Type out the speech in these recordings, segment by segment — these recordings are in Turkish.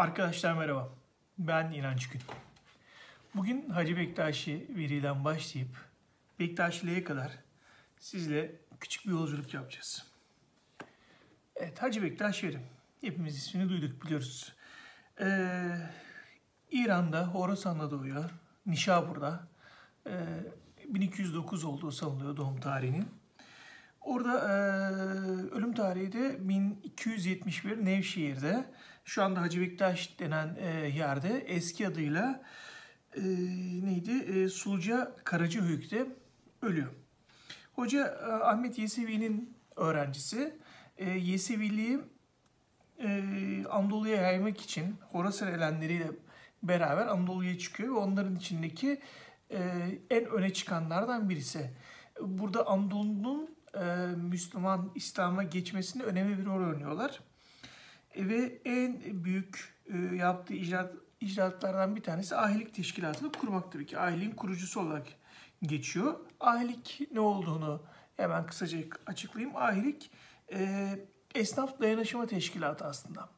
Arkadaşlar merhaba. Ben İnanç Gün. Bugün Hacı Bektaşi Veli'den başlayıp Bektaşiliğe kadar sizle küçük bir yolculuk yapacağız. Evet Hacı Bektaş Veli. Hepimiz ismini duyduk biliyoruz. Ee, İran'da Horasan'da doğuyor. Nişabur'da. Ee, 1209 olduğu sanılıyor doğum tarihinin. Orada e, ölüm tarihi de 1271 Nevşehir'de. Şu anda Hacı Bektaş denen e, yerde eski adıyla e, neydi? E, Suluca Karacahöyük'te ölüyor. Hoca e, Ahmet Yesevi'nin öğrencisi. E, Yeseviliği e, Anadolu'ya yaymak için Horasan elenleriyle beraber Anadolu'ya çıkıyor ve onların içindeki e, en öne çıkanlardan birisi. Burada Anadolu'nun e, Müslüman İslam'a geçmesinde önemli bir rol oynuyorlar. E, ve en büyük e, yaptığı icraat, icraatlardan bir tanesi ahilik teşkilatını kurmak tabii ki. Ahiliğin kurucusu olarak geçiyor. Ahilik ne olduğunu hemen kısaca açıklayayım. Ahilik e, esnaf dayanışma teşkilatı aslında.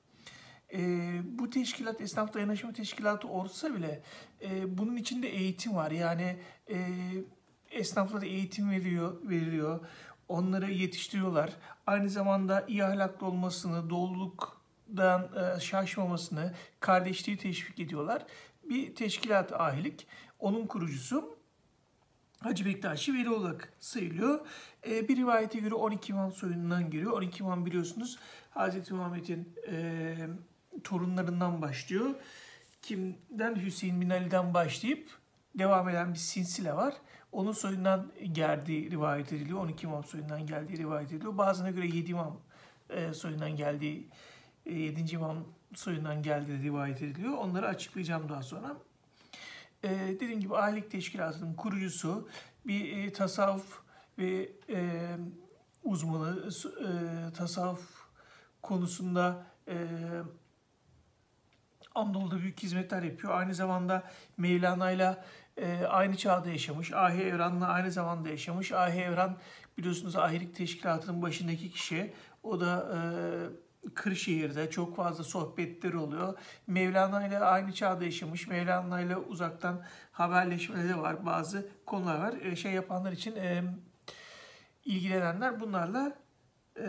E, bu teşkilat esnaf dayanışma teşkilatı olsa bile e, bunun içinde eğitim var. Yani e, esnaflara eğitim veriyor, veriliyor. Onları yetiştiriyorlar. Aynı zamanda iyi ahlaklı olmasını, doğruluktan e, şaşmamasını, kardeşliği teşvik ediyorlar. Bir teşkilat ahilik. Onun kurucusu Hacı Bektaşi Veli olarak sayılıyor. E, bir rivayete göre 12 imam soyundan geliyor. 12 imam biliyorsunuz Hazreti Muhammed'in e, torunlarından başlıyor. Kimden? Hüseyin bin Ali'den başlayıp devam eden bir sinsile var. Onun soyundan geldiği rivayet ediliyor. 12 imam soyundan geldiği rivayet ediliyor. Bazılarına göre 7 imam e, soyundan geldiği, 7. imam soyundan geldiği rivayet ediliyor. Onları açıklayacağım daha sonra. E, dediğim gibi ahilik teşkilatının kurucusu bir e, tasavvuf ve e, uzmanı, e, tasavvuf konusunda e, Anadolu'da büyük hizmetler yapıyor. Aynı zamanda Mevlana'yla e, aynı çağda yaşamış. Ahi Evran'la aynı zamanda yaşamış. Ahi Evran biliyorsunuz ahilik teşkilatının başındaki kişi. O da e, Kırşehir'de çok fazla sohbetleri oluyor. Mevlana ile aynı çağda yaşamış. Mevlana ile uzaktan haberleşmeleri var. Bazı konular var. E, şey yapanlar için e, ilgilenenler bunlarla e,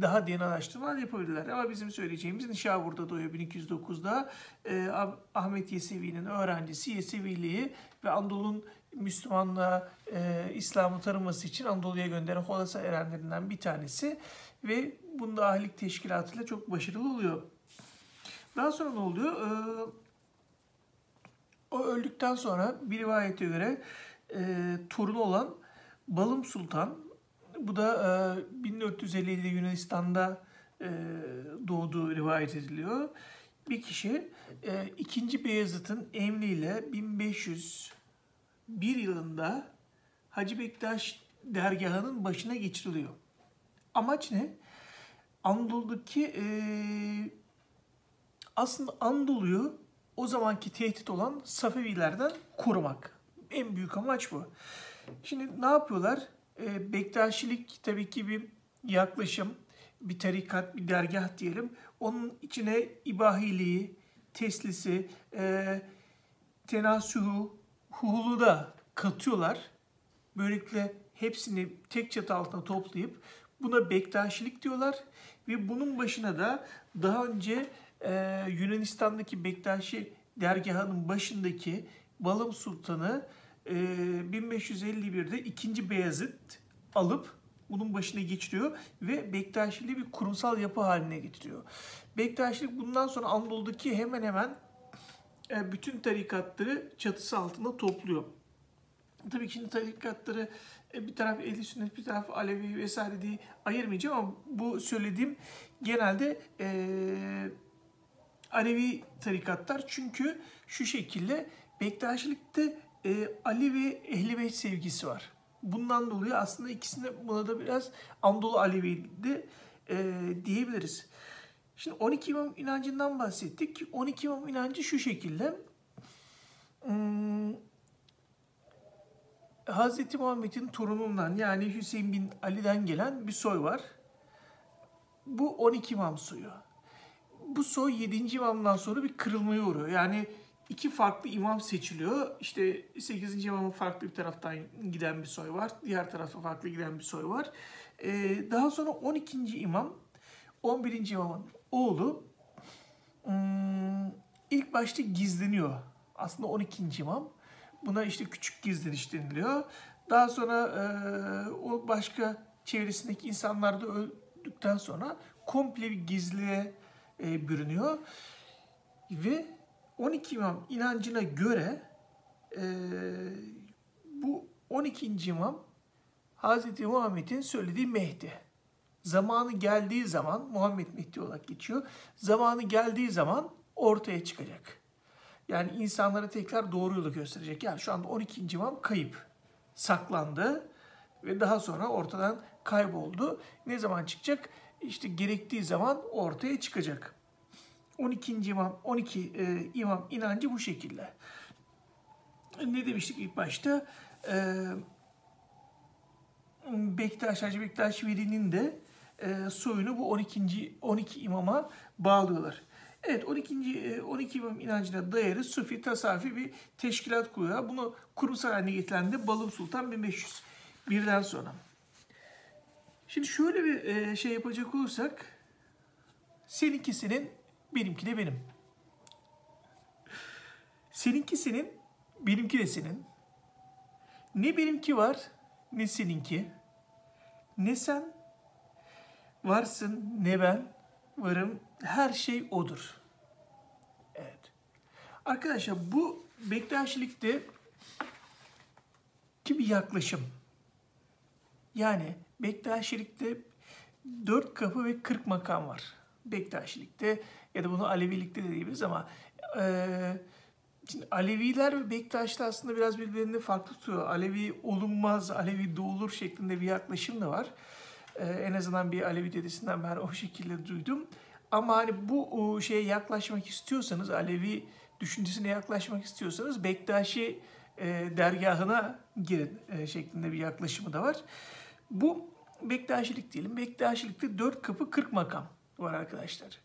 daha derin araştırmalar yapabilirler. Ama bizim söyleyeceğimiz Nişabur'da doğuyor 1209'da. E, Ahmet Yesevi'nin öğrencisi Yeseviliği ve Anadolu'nun Müslümanlığa, e, İslam'ı tanıması için Anadolu'ya gönderen Horasan erenlerinden bir tanesi. Ve bunda ahilik teşkilatıyla çok başarılı oluyor. Daha sonra ne oluyor? E, o öldükten sonra bir rivayete göre e, torunu olan Balım Sultan bu da e, 1457'de Yunanistan'da e, doğduğu rivayet ediliyor. Bir kişi e, 2. Beyazıt'ın emriyle 1501 yılında Hacı Bektaş dergahının başına geçiriliyor. Amaç ne? Anadolu'daki e, aslında Anadolu'yu o zamanki tehdit olan Safevilerden korumak. En büyük amaç bu. Şimdi ne yapıyorlar? E, Bektaşilik tabii ki bir yaklaşım, bir tarikat, bir dergah diyelim. Onun içine ibahiliği, teslisi, e, tenasuhu, huhulu da katıyorlar. Böylelikle hepsini tek çatı altına toplayıp buna Bektaşilik diyorlar. Ve bunun başına da daha önce e, Yunanistan'daki Bektaşi dergahının başındaki Balım Sultanı 1551'de 2. Beyazıt alıp bunun başına geçiriyor ve Bektaşiliği bir kurumsal yapı haline getiriyor. Bektaşilik bundan sonra Anadolu'daki hemen hemen bütün tarikatları çatısı altında topluyor. Tabii ki şimdi tarikatları bir taraf Ehli Sünnet, bir taraf Alevi vesaire diye ayırmayacağım ama bu söylediğim genelde e, Alevi tarikatlar çünkü şu şekilde Bektaşilikte e, Ali ve Ehli Beyt sevgisi var. Bundan dolayı aslında ikisinde buna da biraz Anadolu Alevi'de e, diyebiliriz. Şimdi 12 imam inancından bahsettik. 12 imam inancı şu şekilde. Hmm, Hz. Muhammed'in torunundan yani Hüseyin bin Ali'den gelen bir soy var. Bu 12 imam soyu. bu soy 7. imamdan sonra bir kırılmaya uğruyor. Yani iki farklı imam seçiliyor. İşte 8. imamın farklı bir taraftan giden bir soy var. Diğer tarafta farklı giden bir soy var. Ee, daha sonra 12. imam, 11. imamın oğlu hmm, ilk başta gizleniyor. Aslında 12. imam. Buna işte küçük gizleniş deniliyor. Daha sonra e, o başka çevresindeki insanlar da öldükten sonra komple bir gizliye e, bürünüyor. Ve 12 imam inancına göre e, bu 12. imam Hz. Muhammed'in söylediği Mehdi. Zamanı geldiği zaman Muhammed Mehdi olarak geçiyor. Zamanı geldiği zaman ortaya çıkacak. Yani insanlara tekrar doğru yolu gösterecek. Yani şu anda 12. imam kayıp. Saklandı ve daha sonra ortadan kayboldu. Ne zaman çıkacak? İşte gerektiği zaman ortaya çıkacak. 12. imam, 12 e, imam inancı bu şekilde. Ne demiştik ilk başta? E, Bektaş, Hacı Bektaş Veli'nin de e, soyunu bu 12. 12 imama bağlıyorlar. Evet 12. 12 imam inancına dayalı Sufi, Tasafi bir teşkilat kuruyor. Bunu kurumsal haline getiren de Balım Sultan 1501'den sonra. Şimdi şöyle bir şey yapacak olursak seninkisinin benimki de benim. Seninki senin, benimki de senin. Ne benimki var, ne seninki. Ne sen varsın, ne ben varım. Her şey odur. Evet. Arkadaşlar bu Bektaşilikte ki bir yaklaşım. Yani Bektaşilikte dört kapı ve kırk makam var. Bektaşilikte ya da bunu Alevilikte de diyebiliriz ama e, şimdi Aleviler ve Bektaşlı aslında biraz birbirlerini farklı tutuyor. Alevi olunmaz, Alevi doğulur şeklinde bir yaklaşım da var. E, en azından bir Alevi dedesinden ben o şekilde duydum. Ama hani bu o, şeye yaklaşmak istiyorsanız, Alevi düşüncesine yaklaşmak istiyorsanız Bektaşi e, dergahına girin e, şeklinde bir yaklaşımı da var. Bu Bektaşilik diyelim. Bektaşilikte dört kapı 40 makam var arkadaşlar.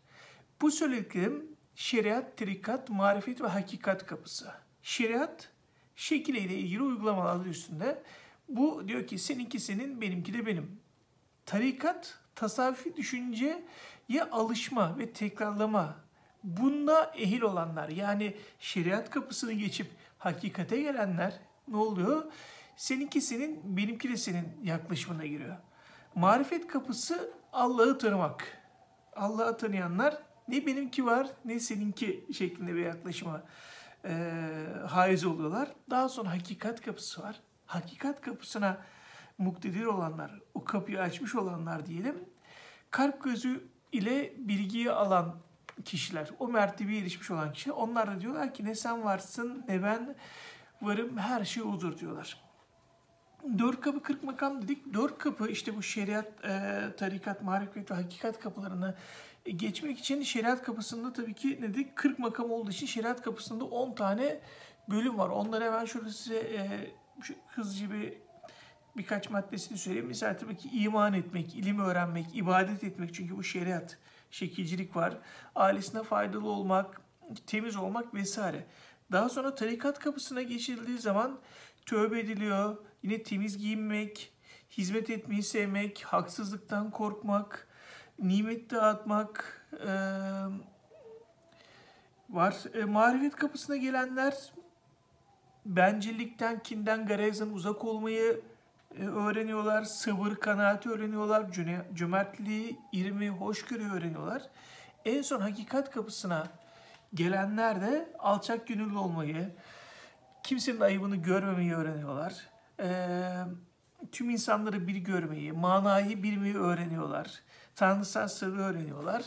Bu söylediklerim şeriat, tarikat, marifet ve hakikat kapısı. Şeriat, şekil ile ilgili uygulamalar üstünde. Bu diyor ki seninki senin, benimki de benim. Tarikat, tasavvufi düşünceye alışma ve tekrarlama. Bunda ehil olanlar yani şeriat kapısını geçip hakikate gelenler ne oluyor? Seninki senin, benimki de senin yaklaşımına giriyor. Marifet kapısı Allah'ı tanımak. Allah'ı tanıyanlar ne benimki var ne seninki şeklinde bir yaklaşıma e, haiz oluyorlar. Daha sonra hakikat kapısı var. Hakikat kapısına muktedir olanlar, o kapıyı açmış olanlar diyelim. Kalp gözü ile bilgiyi alan kişiler, o mertebeye erişmiş olan kişiler. Onlar da diyorlar ki ne sen varsın ne ben varım her şey odur diyorlar. Dört kapı kırk makam dedik. Dört kapı işte bu şeriat, e, tarikat, marifet ve hakikat kapılarını geçmek için şeriat kapısında tabii ki ne dedik? 40 makam olduğu için şeriat kapısında 10 tane bölüm var. Onları hemen şurada size e, şu hızlıca bir birkaç maddesini söyleyeyim. Mesela tabii ki iman etmek, ilim öğrenmek, ibadet etmek. Çünkü bu şeriat, şekilcilik var. Ailesine faydalı olmak, temiz olmak vesaire. Daha sonra tarikat kapısına geçildiği zaman tövbe ediliyor. Yine temiz giyinmek, hizmet etmeyi sevmek, haksızlıktan korkmak, nimet dağıtmak e, var. E, marifet kapısına gelenler bencillikten, kinden, garezden uzak olmayı öğreniyorlar. Sabır, kanaati öğreniyorlar. Cömertliği, irmi, hoşgörü öğreniyorlar. En son hakikat kapısına gelenler de alçak gönüllü olmayı, kimsenin ayıbını görmemeyi öğreniyorlar. Ee, tüm insanları bir görmeyi, manayı bilmeyi öğreniyorlar. Tanrısal sırrı öğreniyorlar.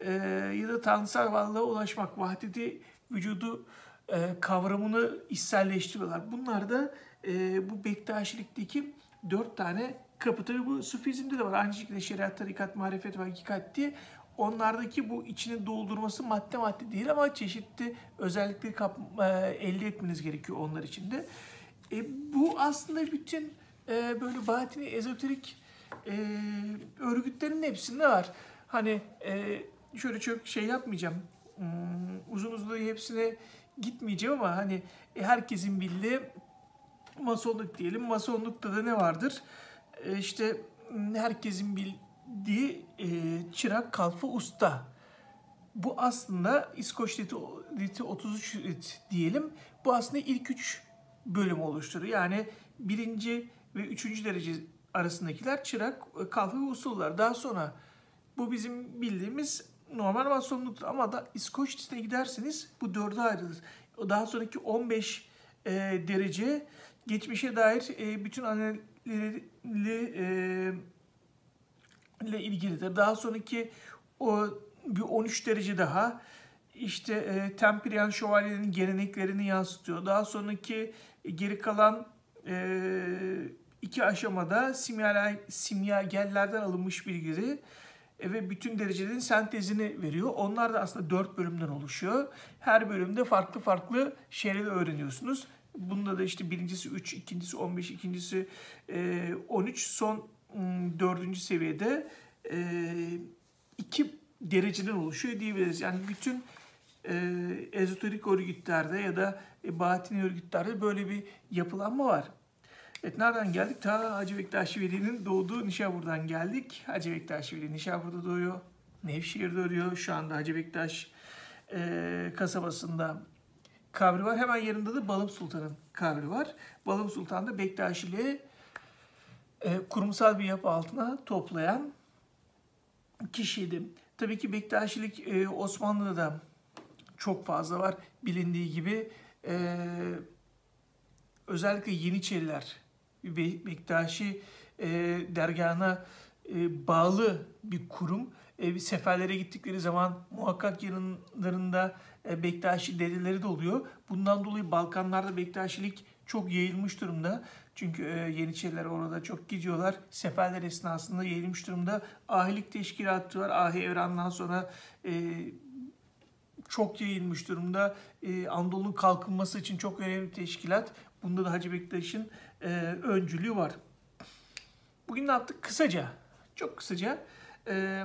Ee, ya da tanrısal varlığa ulaşmak, vahdeti vücudu e, kavramını içselleştiriyorlar. Bunlar da e, bu Bektaşilik'teki dört tane kapı. Tabi bu Sufizm'de de var. Aynı şekilde şeriat, tarikat, marifet ve hakikat diye. Onlardaki bu içini doldurması madde madde değil ama çeşitli özellikleri kap, e, elde etmeniz gerekiyor onlar için de. E, bu aslında bütün e, böyle batini, ezoterik e, örgütlerin hepsinde var. Hani e, şöyle çok şey yapmayacağım. Hmm, uzun uzun hepsine gitmeyeceğim ama hani e, herkesin bildiği masonluk diyelim. Masonlukta da ne vardır? E, işte herkesin bildiği e, çırak, kalfa, usta. Bu aslında İskoç Riti, Riti 33 Rit diyelim. Bu aslında ilk üç bölüm oluşturur. Yani birinci ve üçüncü derece arasındakiler çırak, kalfa ve usullar. Daha sonra bu bizim bildiğimiz normal masonluktur. Ama da İskoç giderseniz bu dörde ayrılır. Daha sonraki 15 e, derece geçmişe dair e, bütün analizleri e, ile ilgilidir. Daha sonraki o bir 13 derece daha işte e, Temprian şövalyenin geleneklerini yansıtıyor. Daha sonraki e, geri kalan e, iki aşamada simya, simyagellerden alınmış bilgileri e, ve bütün derecelerin sentezini veriyor. Onlar da aslında dört bölümden oluşuyor. Her bölümde farklı farklı şeyleri öğreniyorsunuz. Bunda da işte birincisi 3, ikincisi 15, ikincisi e, 13, son dördüncü seviyede e, iki dereceden oluşuyor diyebiliriz. Yani bütün e, ezoterik örgütlerde ya da e, batini örgütlerde böyle bir yapılanma var. Evet nereden geldik? Ta Hacı Bektaş Veli'nin doğduğu Nişabur'dan geldik. Hacı Bektaş Veli Nişabur'da doğuyor. Nevşehir'de ölüyor. Şu anda Hacı Bektaş e, kasabasında kabri var. Hemen yanında da Balım Sultan'ın kabri var. Balım Sultan da Bektaşiliği e, kurumsal bir yapı altına toplayan kişiydi. Tabii ki Bektaşilik e, Osmanlı'da da çok fazla var. Bilindiği gibi e, özellikle Yeniçeriler Be Bektaşi e, dergahına e, bağlı bir kurum. E, seferlere gittikleri zaman muhakkak yanlarında e, Bektaşi dedeleri de oluyor. Bundan dolayı Balkanlarda Bektaşilik çok yayılmış durumda. Çünkü e, Yeniçeriler orada çok gidiyorlar. Seferler esnasında yayılmış durumda. Ahilik teşkilatı var. Ahi Evran'dan sonra e, çok yayılmış durumda. E, Anadolu'nun kalkınması için çok önemli bir teşkilat. Bunda da Hacı Bektaş'ın e, öncülüğü var. Bugün ne yaptık? Kısaca, çok kısaca e,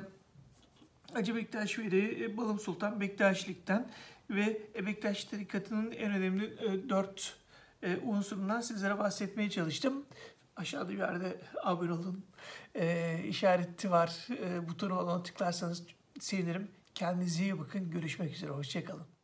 Hacı Bektaş Veli, e, Balım Sultan Bektaşilikten ve Bektaş tarikatının en önemli e, dört e, unsurundan sizlere bahsetmeye çalıştım. Aşağıda bir yerde abone olun e, işareti var. E, butonu ona tıklarsanız sevinirim. Kendinize iyi bakın. Görüşmek üzere. Hoşçakalın.